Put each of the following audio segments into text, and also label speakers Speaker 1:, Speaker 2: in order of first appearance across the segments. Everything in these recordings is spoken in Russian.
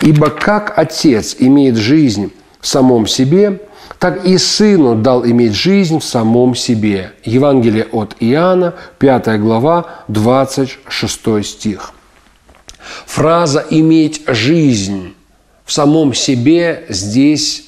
Speaker 1: Ибо как Отец имеет жизнь в самом себе, так и Сыну дал иметь жизнь в самом себе. Евангелие от Иоанна, 5 глава, 26 стих. Фраза «иметь жизнь» в самом себе здесь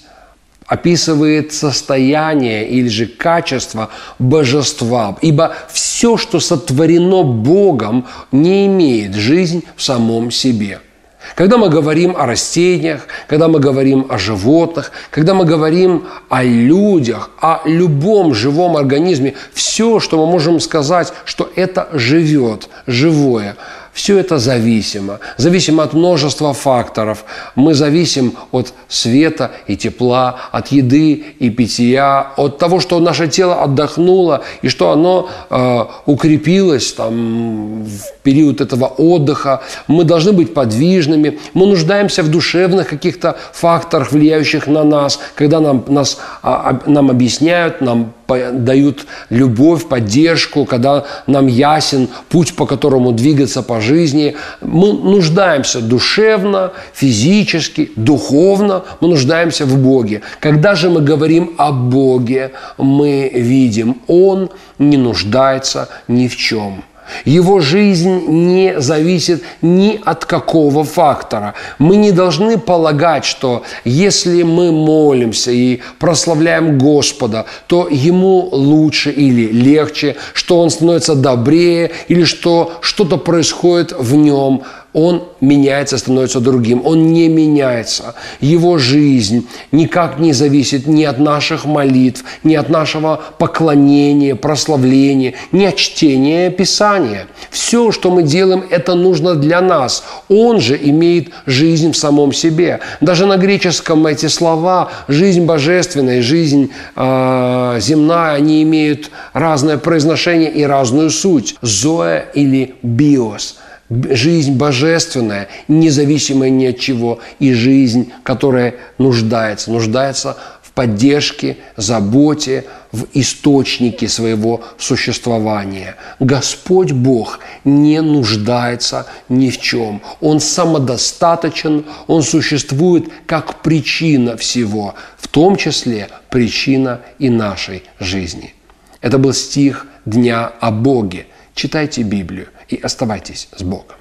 Speaker 1: описывает состояние или же качество божества. Ибо все, что сотворено Богом, не имеет жизнь в самом себе – когда мы говорим о растениях, когда мы говорим о животных, когда мы говорим о людях, о любом живом организме, все, что мы можем сказать, что это живет, живое – все это зависимо. Зависимо от множества факторов. Мы зависим от света и тепла, от еды и питья, от того, что наше тело отдохнуло и что оно э, укрепилось там, в период этого отдыха. Мы должны быть подвижными. Мы нуждаемся в душевных каких-то факторах, влияющих на нас, когда нам, нас, а, нам объясняют, нам дают любовь, поддержку, когда нам ясен путь, по которому двигаться по жизни. Мы нуждаемся душевно, физически, духовно, мы нуждаемся в Боге. Когда же мы говорим о Боге, мы видим, Он не нуждается ни в чем – его жизнь не зависит ни от какого фактора. Мы не должны полагать, что если мы молимся и прославляем Господа, то Ему лучше или легче, что Он становится добрее или что что-то происходит в Нем он меняется, становится другим. Он не меняется. Его жизнь никак не зависит ни от наших молитв, ни от нашего поклонения, прославления, ни от чтения Писания. Все, что мы делаем, это нужно для нас. Он же имеет жизнь в самом себе. Даже на греческом эти слова «жизнь божественная», «жизнь э, земная», они имеют разное произношение и разную суть. «Зоя» или «биос» – жизнь божественная, независимая ни от чего, и жизнь, которая нуждается, нуждается в поддержке, заботе, в источнике своего существования. Господь Бог не нуждается ни в чем. Он самодостаточен, Он существует как причина всего, в том числе причина и нашей жизни. Это был стих Дня о Боге. Читайте Библию и оставайтесь с Богом.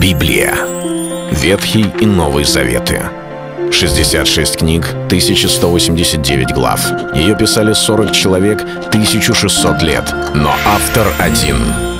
Speaker 2: Библия. Ветхий и Новый Заветы. 66 книг, 1189 глав. Ее писали 40 человек, 1600 лет. Но автор один —